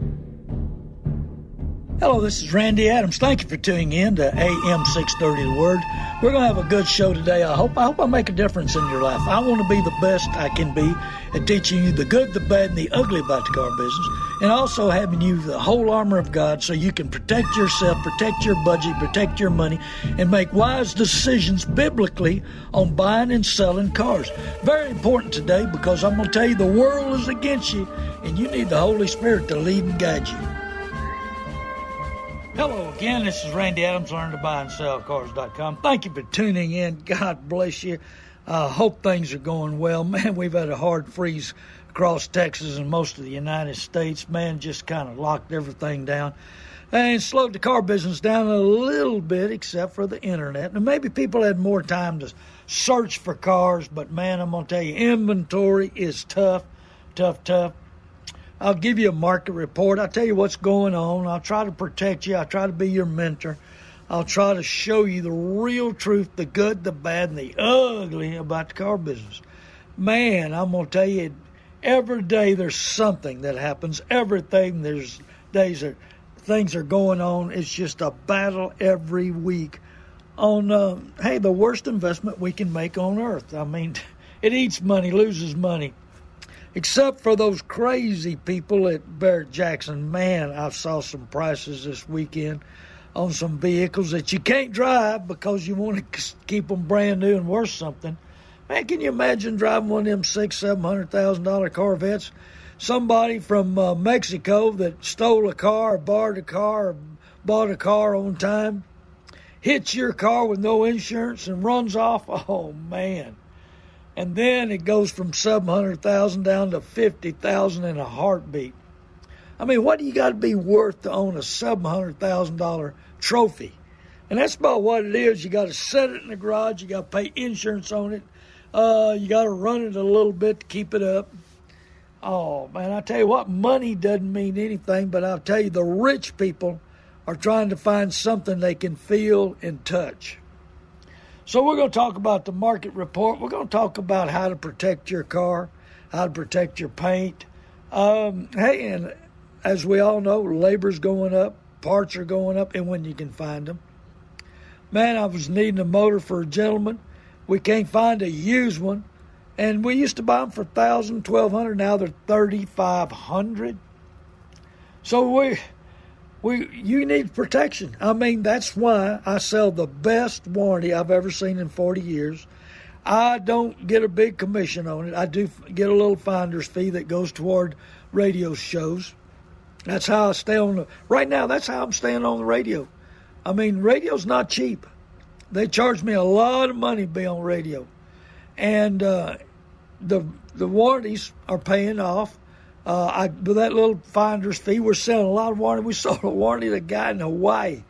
you. Hello, this is Randy Adams. Thank you for tuning in to AM 630 The Word. We're going to have a good show today. I hope I hope I make a difference in your life. I want to be the best I can be at teaching you the good, the bad, and the ugly about the car business, and also having you the whole armor of God so you can protect yourself, protect your budget, protect your money, and make wise decisions biblically on buying and selling cars. Very important today because I'm going to tell you the world is against you, and you need the Holy Spirit to lead and guide you. Hello again. This is Randy Adams, learn to buy and sell cars.com. Thank you for tuning in. God bless you. I uh, hope things are going well. Man, we've had a hard freeze across Texas and most of the United States. Man, just kind of locked everything down and slowed the car business down a little bit, except for the internet. And maybe people had more time to search for cars, but man, I'm going to tell you, inventory is tough, tough, tough. I'll give you a market report. I'll tell you what's going on. I'll try to protect you. I'll try to be your mentor. I'll try to show you the real truth, the good, the bad, and the ugly about the car business. Man, I'm going to tell you, every day there's something that happens. Everything there's days that things are going on. It's just a battle every week on, uh, hey, the worst investment we can make on earth. I mean, it eats money, loses money except for those crazy people at Barrett Jackson. Man, I saw some prices this weekend on some vehicles that you can't drive because you want to keep them brand new and worth something. Man, can you imagine driving one of them six, seven hundred thousand dollar Corvettes? Somebody from uh, Mexico that stole a car, or borrowed a car, or bought a car on time, hits your car with no insurance and runs off. Oh man, and then it goes from 700,000 down to 50,000 in a heartbeat. I mean, what do you got to be worth to own a $700,000 trophy? And that's about what it is. You got to set it in the garage. You got to pay insurance on it. Uh, you got to run it a little bit to keep it up. Oh man, I tell you what, money doesn't mean anything, but I'll tell you, the rich people are trying to find something they can feel and touch. So we're going to talk about the market report. We're going to talk about how to protect your car, how to protect your paint. Um, hey, and as we all know, labor's going up, parts are going up, and when you can find them. Man, I was needing a motor for a gentleman. We can't find a used one, and we used to buy them for thousand, twelve hundred. Now they're thirty five hundred. So we we you need protection. I mean, that's why I sell the best warranty I've ever seen in 40 years. I don't get a big commission on it. I do get a little finder's fee that goes toward radio shows. That's how I stay on the right now. That's how I'm staying on the radio. I mean, radio's not cheap. They charge me a lot of money to be on radio, and uh, the the warranties are paying off. Uh, I, that little finder's fee, we're selling a lot of warranty. We sold a warranty to a guy in Hawaii,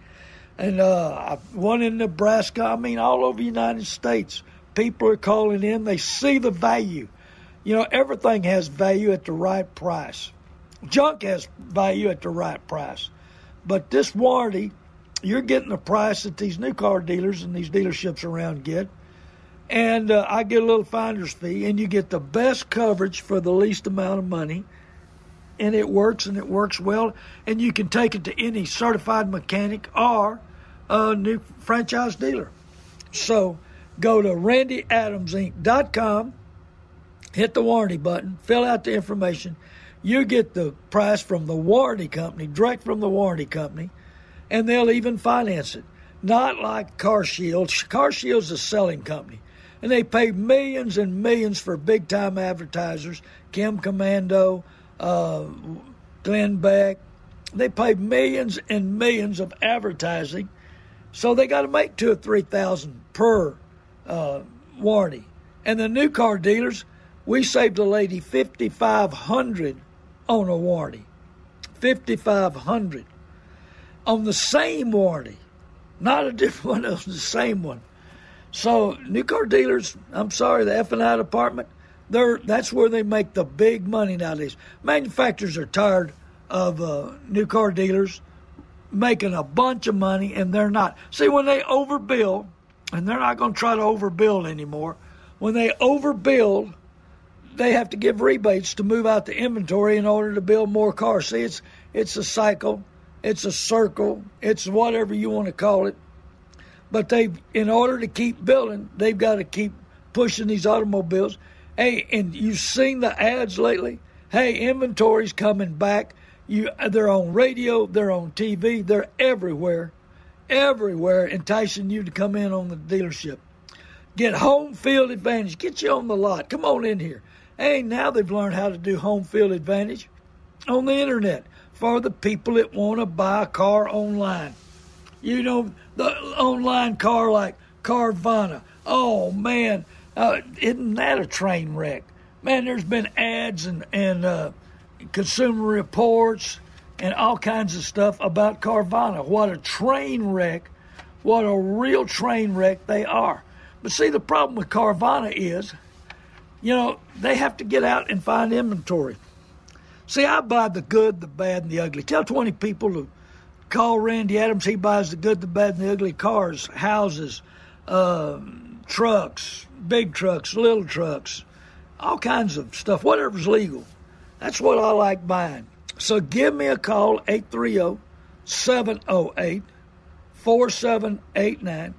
and uh, one in Nebraska. I mean, all over the United States, people are calling in. They see the value. You know, everything has value at the right price. Junk has value at the right price, but this warranty, you're getting the price that these new car dealers and these dealerships around get. And uh, I get a little finder's fee, and you get the best coverage for the least amount of money and it works and it works well. And you can take it to any certified mechanic or a new franchise dealer. So go to randyadamsinc.com, hit the warranty button, fill out the information. You get the price from the warranty company, direct from the warranty company, and they'll even finance it. Not like Car Shield. Car Shield's a selling company, and they pay millions and millions for big time advertisers, Kim Komando, uh, Glenn Beck. They pay millions and millions of advertising, so they got to make two or three thousand per uh, warranty. And the new car dealers, we saved a lady fifty five hundred on a warranty. 5500 on the same warranty, not a different one, was the same one. So new car dealers, I'm sorry, the F and I department, they're that's where they make the big money nowadays. Manufacturers are tired of uh, new car dealers making a bunch of money, and they're not. See, when they overbill, and they're not going to try to overbill anymore. When they overbuild, they have to give rebates to move out the inventory in order to build more cars. See, it's it's a cycle, it's a circle, it's whatever you want to call it. But they, in order to keep building, they've got to keep pushing these automobiles. Hey, and you've seen the ads lately. Hey, inventory's coming back. You, they're on radio, they're on TV, they're everywhere, everywhere, enticing you to come in on the dealership. Get home field advantage. Get you on the lot. Come on in here. Hey, now they've learned how to do home field advantage on the internet for the people that want to buy a car online. You know, the online car like Carvana. Oh man, uh, isn't that a train wreck? Man, there's been ads and and uh, consumer reports and all kinds of stuff about Carvana. What a train wreck! What a real train wreck they are. But see, the problem with Carvana is, you know, they have to get out and find inventory. See, I buy the good, the bad, and the ugly. Tell 20 people to call Randy Adams. He buys the good, the bad, and the ugly cars, houses, uh, trucks, big trucks, little trucks, all kinds of stuff, whatever's legal. That's what I like buying. So give me a call, 830 708 4789.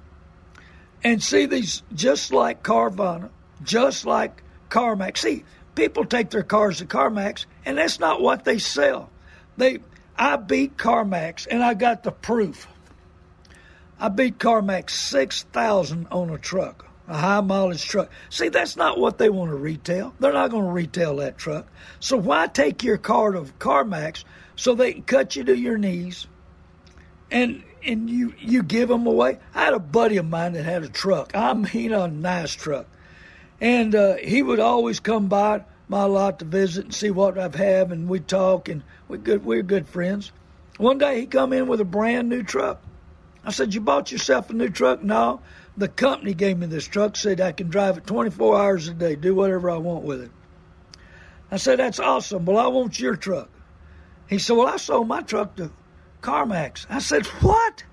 And see these just like Carvana, just like CarMax. See, people take their cars to CarMax, and that's not what they sell. They I beat CarMax, and I got the proof. I beat CarMax 6000 on a truck, a high mileage truck. See, that's not what they want to retail. They're not going to retail that truck. So why take your car to CarMax so they can cut you to your knees and and you you give them away? I had a buddy of mine that had a truck. I mean a nice truck. And uh, he would always come by my lot to visit and see what I have, had and we talk, and we good we're good friends. One day he come in with a brand new truck. I said, "You bought yourself a new truck?" No, the company gave me this truck. Said I can drive it 24 hours a day, do whatever I want with it. I said, "That's awesome." Well, I want your truck. He said, "Well, I sold my truck to CarMax." I said, "What?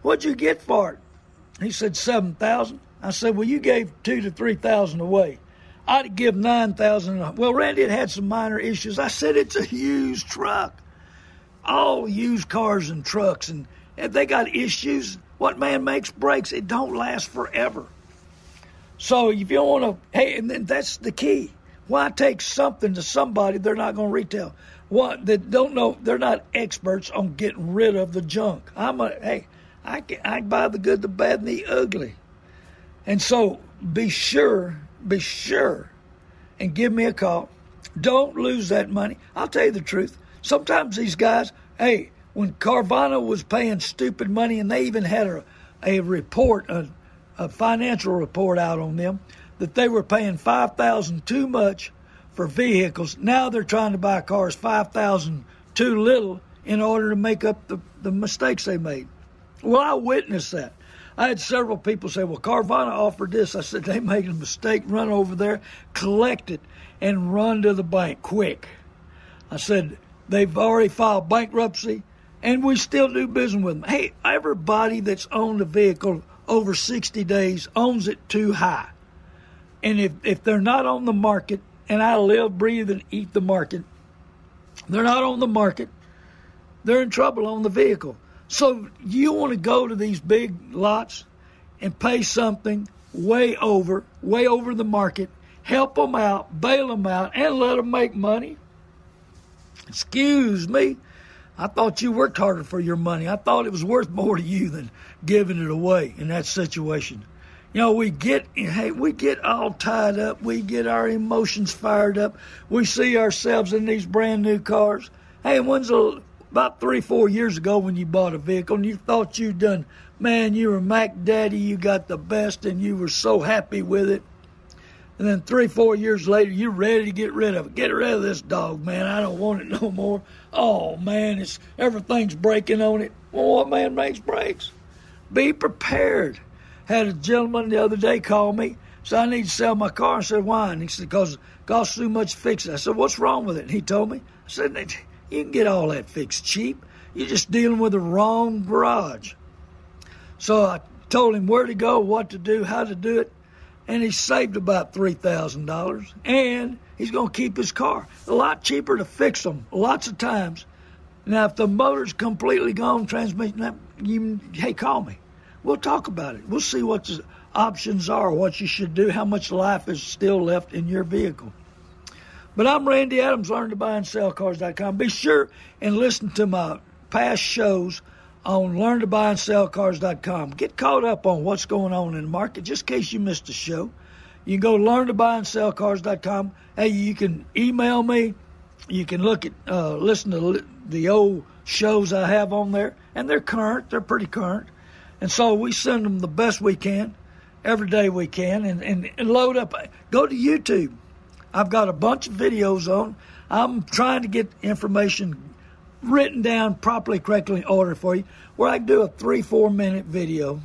What'd you get for it?" He said, 7000 I said, "Well, you gave two to three thousand away." I'd give nine thousand. Well, Randy had had some minor issues. I said it's a used truck. All used cars and trucks, and if they got issues, what man makes breaks. It don't last forever. So if you want to, hey, and then that's the key. Why take something to somebody they're not going to retail? What that don't know, they're not experts on getting rid of the junk. I'm a hey, I can, I buy the good, the bad, and the ugly. And so be sure be sure and give me a call. Don't lose that money. I'll tell you the truth. Sometimes these guys, hey, when Carvana was paying stupid money and they even had a, a report, a, a financial report out on them, that they were paying 5000 too much for vehicles. Now they're trying to buy cars 5000 too little in order to make up the, the mistakes they made. Well, I witnessed that. I had several people say, well, Carvana offered this. I said, they made a mistake. Run over there, collect it, and run to the bank quick. I said, they've already filed bankruptcy, and we still do business with them. Hey, everybody that's owned a vehicle over 60 days owns it too high. And if, if they're not on the market, and I live, breathe, and eat the market, they're not on the market, they're in trouble on the vehicle. So you want to go to these big lots and pay something way over, way over the market, help them out, bail them out, and let them make money? Excuse me. I thought you worked harder for your money. I thought it was worth more to you than giving it away in that situation. You know, we get hey, we get all tied up. We get our emotions fired up. We see ourselves in these brand new cars. Hey, when's the about three, four years ago when you bought a vehicle and you thought you'd done, man, you were Mac Daddy, you got the best, and you were so happy with it. And then three, four years later, you're ready to get rid of it. Get rid of this dog, man. I don't want it no more. Oh man, it's everything's breaking on it. Well, what man makes breaks? Be prepared. Had a gentleman the other day call me, said I need to sell my car. I said why? And he said because it costs too much to fix it. I said what's wrong with it? And he told me. I said you can get all that fixed cheap. You're just dealing with the wrong garage. So I told him where to go, what to do, how to do it, and he saved about three thousand dollars. And he's going to keep his car. A lot cheaper to fix them, lots of times. Now, if the motor's completely gone, transmission, you hey, call me. We'll talk about it. We'll see what the options are, what you should do, how much life is still left in your vehicle. But I'm Randy Adams, learn to buy and sell cars.com. Be sure and listen to my past shows on learn to buy and sell cars.com. Get caught up on what's going on in the market just in case you missed a show. You can go learn to buy and sell cars.com. Hey, you can email me. You can look at, uh, listen to the old shows I have on there, and they're current. They're pretty current. And so we send them the best we can every day we can and, and, and load up. Go to YouTube. I've got a bunch of videos on. I'm trying to get information written down properly, correctly in order for you, where I do a three, four minute video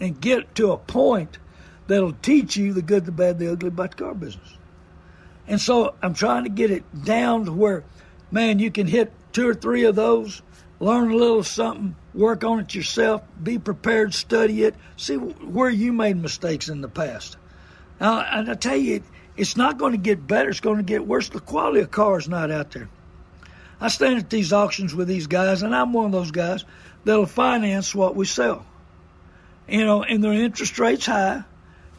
and get to a point that'll teach you the good, the bad, the ugly about the car business. And so I'm trying to get it down to where, man, you can hit two or three of those, learn a little something, work on it yourself, be prepared, study it, see where you made mistakes in the past. Now, and I tell you, it's not going to get better, it's going to get worse. The quality of car is not out there. I stand at these auctions with these guys, and I'm one of those guys that'll finance what we sell. You know, and their interest rate's high,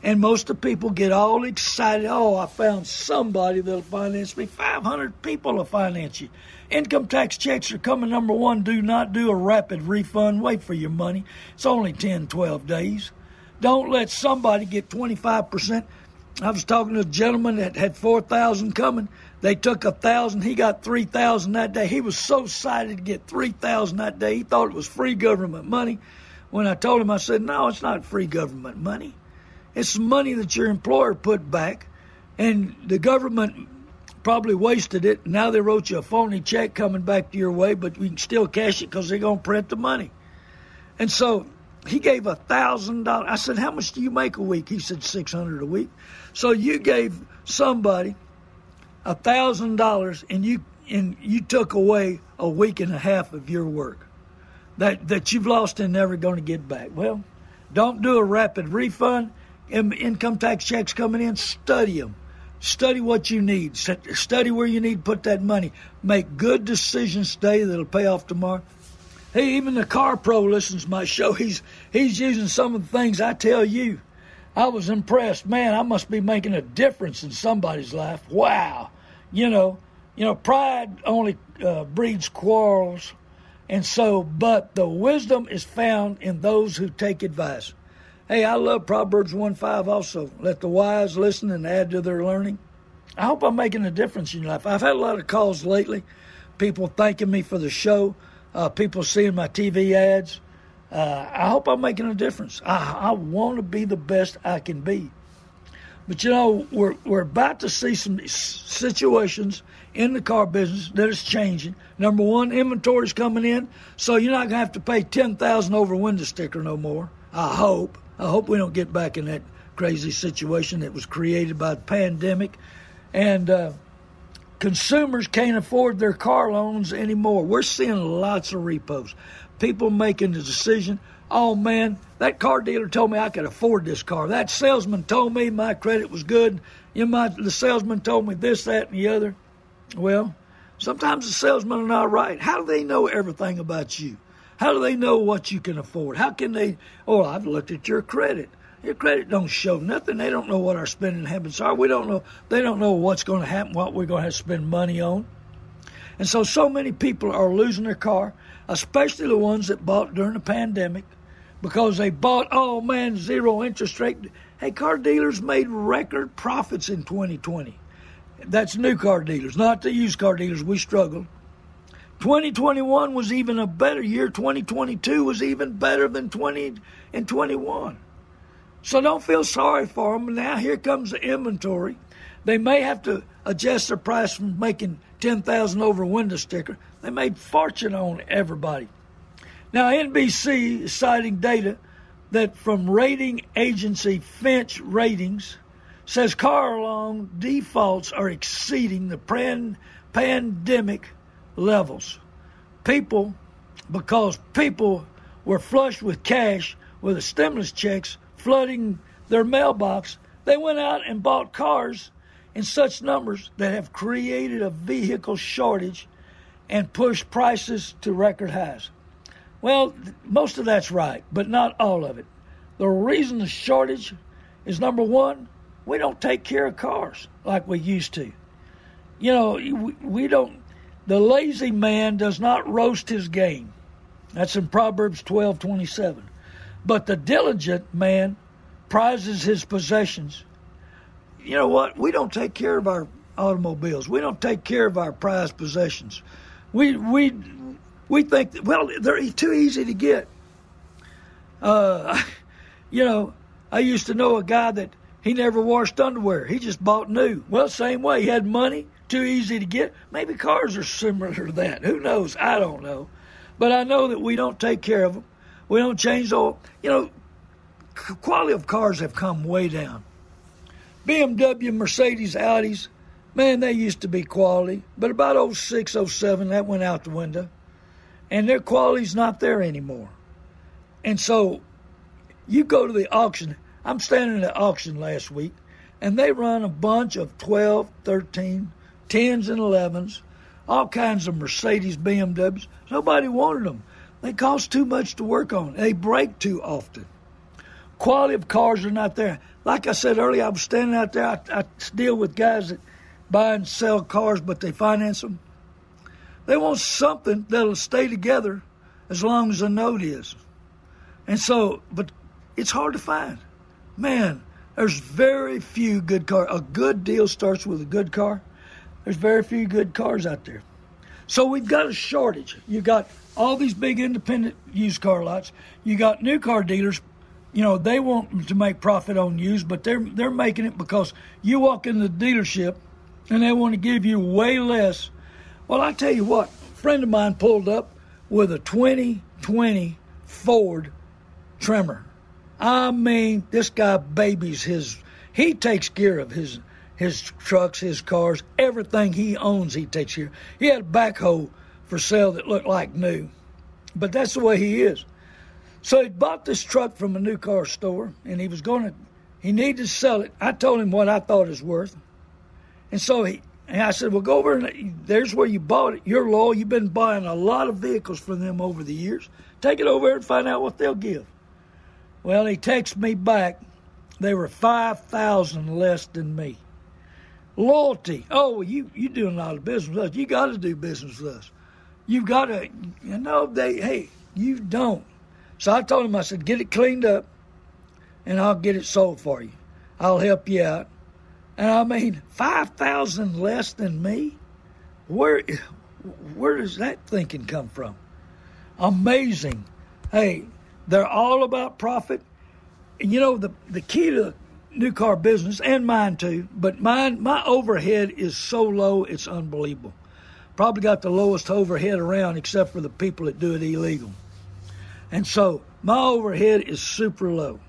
and most of the people get all excited. Oh, I found somebody that'll finance me. 500 people will finance you. Income tax checks are coming. Number one, do not do a rapid refund. Wait for your money. It's only 10, 12 days. Don't let somebody get 25%. I was talking to a gentleman that had 4,000 coming. They took a thousand. He got three thousand that day. He was so excited to get three thousand that day. He thought it was free government money. When I told him, I said, "No, it's not free government money. It's money that your employer put back, and the government probably wasted it. Now they wrote you a phony check coming back to your way, but we can still cash it because they're going to print the money." And so he gave a thousand dollars. I said, "How much do you make a week?" He said, 600 a week." So you gave somebody a thousand dollars and you and you took away a week and a half of your work that that you've lost and never going to get back. Well, don't do a rapid refund. Income tax checks coming in, study them. Study what you need. Study where you need to put that money. Make good decisions today that'll pay off tomorrow. Hey, even the car pro listens to my show. He's he's using some of the things I tell you. I was impressed. Man, I must be making a difference in somebody's life. Wow you know, you know, pride only uh, breeds quarrels, and so, but the wisdom is found in those who take advice. Hey, I love Proverbs 1 5 also. Let the wise listen and add to their learning. I hope I'm making a difference in your life. I've had a lot of calls lately, people thanking me for the show, uh, people seeing my TV ads. Uh, I hope I'm making a difference. I, I want to be the best I can be. But you know, we're we're about to see some situations in the car business that is changing. Number one, inventory's coming in, so you're not gonna have to pay ten thousand over a window sticker no more. I hope. I hope we don't get back in that crazy situation that was created by the pandemic, and uh, consumers can't afford their car loans anymore. We're seeing lots of repos, people making the decision oh man, that car dealer told me I could afford this car. That salesman told me my credit was good. You know, the salesman told me this, that, and the other. Well, sometimes the salesmen are not right. How do they know everything about you? How do they know what you can afford? How can they? Oh, I've looked at your credit. Your credit don't show nothing. They don't know what our spending habits are. We don't know. They don't know what's going to happen, what we're going to have to spend money on. And so, so many people are losing their car, especially the ones that bought during the pandemic because they bought, oh man, zero interest rate. Hey, car dealers made record profits in 2020. That's new car dealers, not the used car dealers. We struggled. 2021 was even a better year. 2022 was even better than 20 and 21. So don't feel sorry for them. Now here comes the inventory. They may have to adjust their price from making 10,000 over a window sticker. They made fortune on everybody. Now NBC is citing data that from rating agency Fitch Ratings says car loan defaults are exceeding the pan- pandemic levels. People, because people were flush with cash with the stimulus checks flooding their mailbox, they went out and bought cars in such numbers that have created a vehicle shortage and pushed prices to record highs. Well, most of that's right, but not all of it. The reason the shortage is number one, we don't take care of cars like we used to. You know, we don't, the lazy man does not roast his game. That's in Proverbs 12 27. But the diligent man prizes his possessions. You know what? We don't take care of our automobiles. We don't take care of our prized possessions. We we we think that, well they're too easy to get. Uh, you know, I used to know a guy that he never washed underwear. He just bought new. Well, same way. He had money, too easy to get. Maybe cars are similar to that. Who knows? I don't know. But I know that we don't take care of them. We don't change the oil. You know, quality of cars have come way down. BMW, Mercedes, Audis, man, they used to be quality. But about 06, 07, that went out the window. And their quality's not there anymore. And so you go to the auction. I'm standing at the auction last week, and they run a bunch of 12, 13, 10s, and 11s, all kinds of Mercedes, BMWs. Nobody wanted them. They cost too much to work on. They break too often. Quality of cars are not there. Like I said earlier, I was standing out there. I, I deal with guys that buy and sell cars, but they finance them. They want something that'll stay together as long as the note is. And so, but it's hard to find. Man, there's very few good cars. A good deal starts with a good car. There's very few good cars out there. So we've got a shortage. You got all these big independent used car lots. You got new car dealers. You know they want to make profit on used, but they're they're making it because you walk in the dealership and they want to give you way less. Well, I tell you what, a friend of mine pulled up with a 2020 Ford Tremor. I mean, this guy babies his. He takes care of his his trucks, his cars, everything he owns. He takes care. He had a backhoe for sale that looked like new, but that's the way he is. So he bought this truck from a new car store, and he was going to. He needed to sell it. I told him what I thought it was worth, and so he. And I said, "Well, go over and there's where you bought it. You're loyal. You've been buying a lot of vehicles from them over the years. Take it over and find out what they'll give." Well, he texted me back. They were 5,000 less than me. Loyalty. Oh, you you doing a lot of business with us. You got to do business with us. You've got to, you know, they, hey, you don't. So I told him, I said, get it cleaned up and I'll get it sold for you. I'll help you out. And I mean, 5,000 less than me? Where, where does that thinking come from? Amazing. Hey, they're all about profit. And you know, the, the key to new car business, and mine too, but mine, my overhead is so low, it's unbelievable. Probably got the lowest overhead around except for the people that do it illegal. And so my overhead is super low.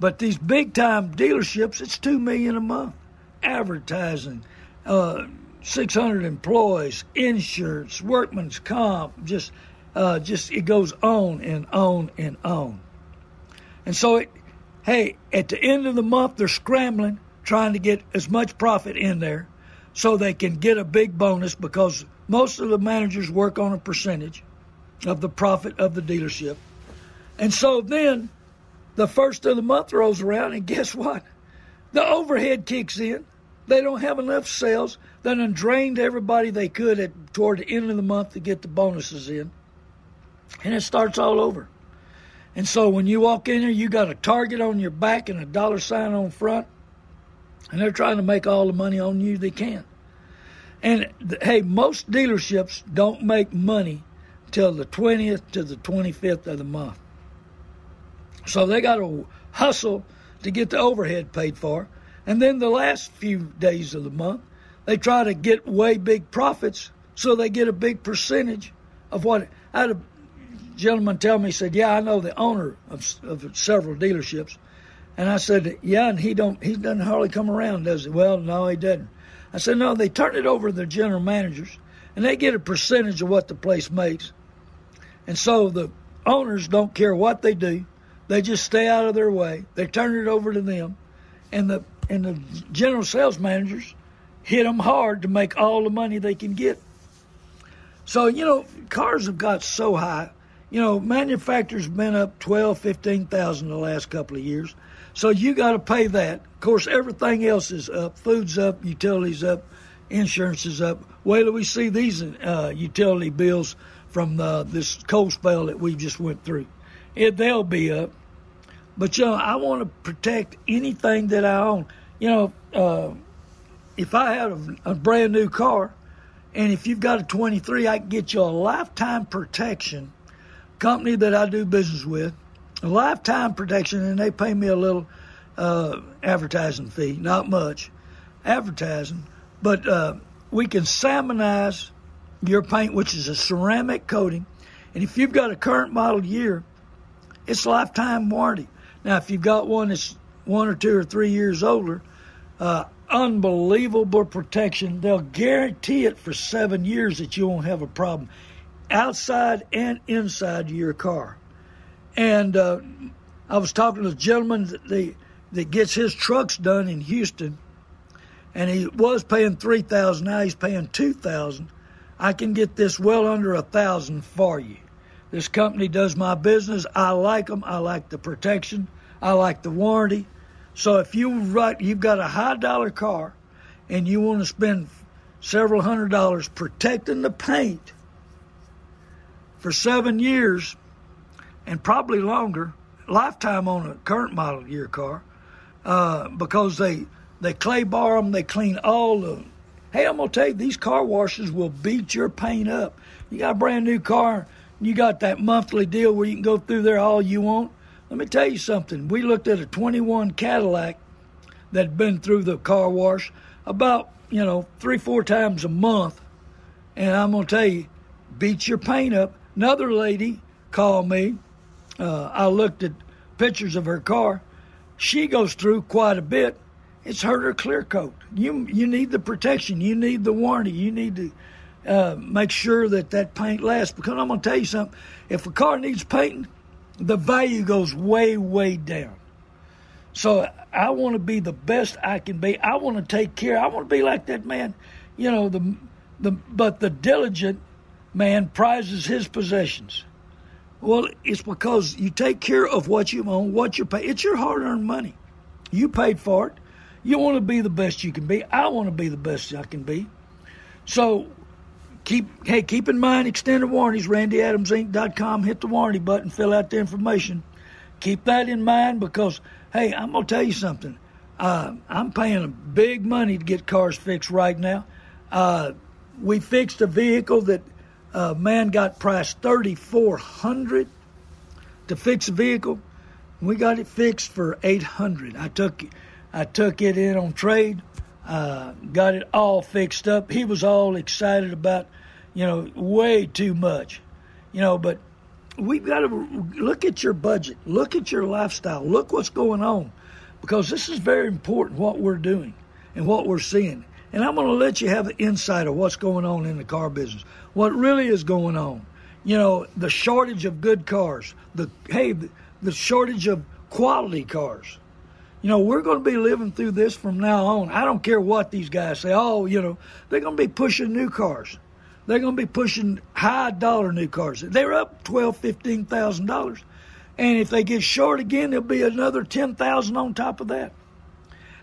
But these big time dealerships, it's two million a month. Advertising, uh, 600 employees, insurance, workman's comp, just uh, just it goes on and on and on. And so, it, hey, at the end of the month, they're scrambling, trying to get as much profit in there so they can get a big bonus because most of the managers work on a percentage of the profit of the dealership. And so then the first of the month rolls around, and guess what? The overhead kicks in. They don't have enough sales. They done drained everybody they could at toward the end of the month to get the bonuses in and it starts all over. And so when you walk in there, you got a target on your back and a dollar sign on front, and they're trying to make all the money on you they can. And hey, most dealerships don't make money till the 20th to the 25th of the month. So they got to hustle to get the overhead paid for. And then the last few days of the month, they try to get way big profits so they get a big percentage of what. I had a gentleman tell me, he said, "Yeah, I know the owner of, of several dealerships," and I said, "Yeah, and he don't he doesn't hardly come around, does he?" Well, no, he doesn't. I said, "No, they turn it over to the general managers, and they get a percentage of what the place makes, and so the owners don't care what they do, they just stay out of their way. They turn it over to them, and the and the general sales managers hit them hard to make all the money they can get." So, you know, cars have got so high. You know, manufacturers been up 12, 15,000 the last couple of years. So you got to pay that. Of course, everything else is up. Food's up, utilities up, insurance is up. Wait till we see these uh, utility bills from uh, this cold spell that we just went through. It, they'll be up. But, you know, I want to protect anything that I own. You know, uh, if I had a, a brand new car, and if you've got a 23, I can get you a lifetime protection company that I do business with, a lifetime protection, and they pay me a little uh, advertising fee, not much advertising, but uh, we can simonize your paint, which is a ceramic coating. And if you've got a current model year, it's lifetime warranty. Now, if you've got one that's one or two or three years older, uh, unbelievable protection. They'll guarantee it for seven years that you won't have a problem outside and inside your car. And uh, I was talking to a gentleman that, the, that gets his trucks done in Houston, and he was paying three thousand. Now he's paying two thousand. I can get this well under a thousand for you. This company does my business. I like them. I like the protection. I like the warranty. So if you write, you've got a high dollar car and you want to spend several hundred dollars protecting the paint for seven years and probably longer, lifetime on a current model year car, uh, because they they clay bar them, they clean all the. Hey, I'm gonna tell you, these car washes will beat your paint up. You got a brand new car, you got that monthly deal where you can go through there all you want. Let me tell you something. We looked at a 21 Cadillac that'd been through the car wash about, you know, three, four times a month. And I'm going to tell you, beats your paint up. Another lady called me. Uh, I looked at pictures of her car. She goes through quite a bit. It's hurt her clear coat. You you need the protection. You need the warranty. You need to uh, make sure that that paint lasts. Because I'm going to tell you something. If a car needs painting, the value goes way, way down. So I want to be the best I can be. I want to take care. I want to be like that man, you know. The the but the diligent man prizes his possessions. Well, it's because you take care of what you own, what you pay. It's your hard-earned money. You paid for it. You want to be the best you can be. I want to be the best I can be. So keep hey keep in mind extended warranties randyadamsinc.com hit the warranty button fill out the information. Keep that in mind because hey i'm going to tell you something. Uh, i'm paying a big money to get cars fixed right now. Uh, we fixed a vehicle that uh, man got priced 3400 to fix a vehicle. We got it fixed for 800 i took i took it in on trade uh, got it all fixed up. He was all excited about, you know, way too much, you know. But we've got to look at your budget, look at your lifestyle, look what's going on, because this is very important what we're doing and what we're seeing. And I'm going to let you have the insight of what's going on in the car business, what really is going on. You know, the shortage of good cars, the hey, the shortage of quality cars you know, we're going to be living through this from now on. I don't care what these guys say. Oh, you know, they're going to be pushing new cars. They're going to be pushing high dollar new cars. They're up twelve, fifteen thousand dollars, and if they get short again, there'll be another ten thousand on top of that.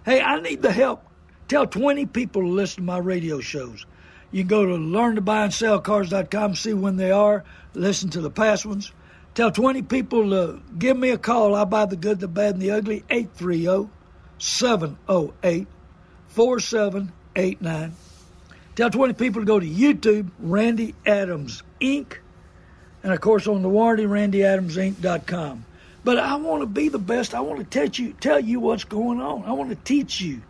Hey, I need the help. Tell twenty people to listen to my radio shows. You can go to learntobuyandsellcars.com, see when they are, listen to the past ones. Tell 20 people to give me a call. I buy the good, the bad, and the ugly. 830 708 4789. Tell 20 people to go to YouTube, Randy Adams Inc. And of course, on the warranty, randyadamsinc.com. But I want to be the best. I want to tell you, tell you what's going on. I want to teach you.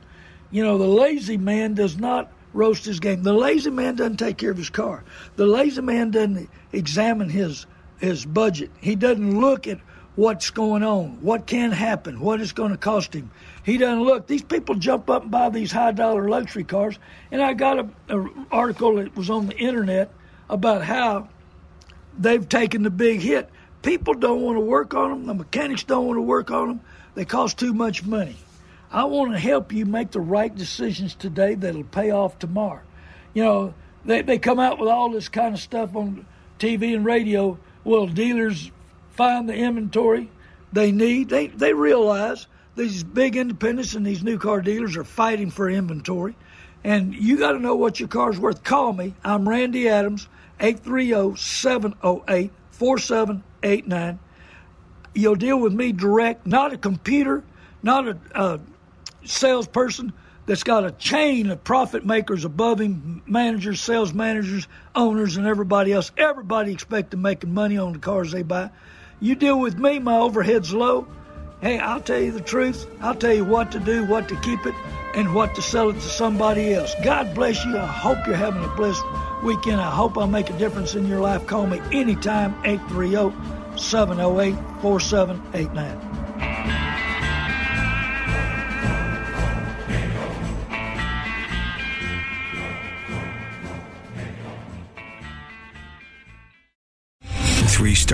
You know, the lazy man does not roast his game. The lazy man doesn't take care of his car. The lazy man doesn't examine his his budget. He doesn't look at what's going on, what can happen, what it's going to cost him. He doesn't look. These people jump up and buy these high dollar luxury cars. And I got an article that was on the internet about how they've taken the big hit. People don't want to work on them. The mechanics don't want to work on them. They cost too much money. I want to help you make the right decisions today that'll pay off tomorrow. You know, they, they come out with all this kind of stuff on TV and radio. Well, dealers find the inventory they need. They, they realize these big independents and these new car dealers are fighting for inventory. And you got to know what your car's worth. Call me. I'm Randy Adams, 830 708 4789. You'll deal with me direct, not a computer, not a, a salesperson that's got a chain of profit makers above him managers, sales managers, owners, and everybody else. Everybody expects to making money on the cars they buy. You deal with me, my overhead's low. Hey, I'll tell you the truth. I'll tell you what to do, what to keep it, and what to sell it to somebody else. God bless you. I hope you're having a blessed weekend. I hope I make a difference in your life. Call me anytime, 830 708 4789.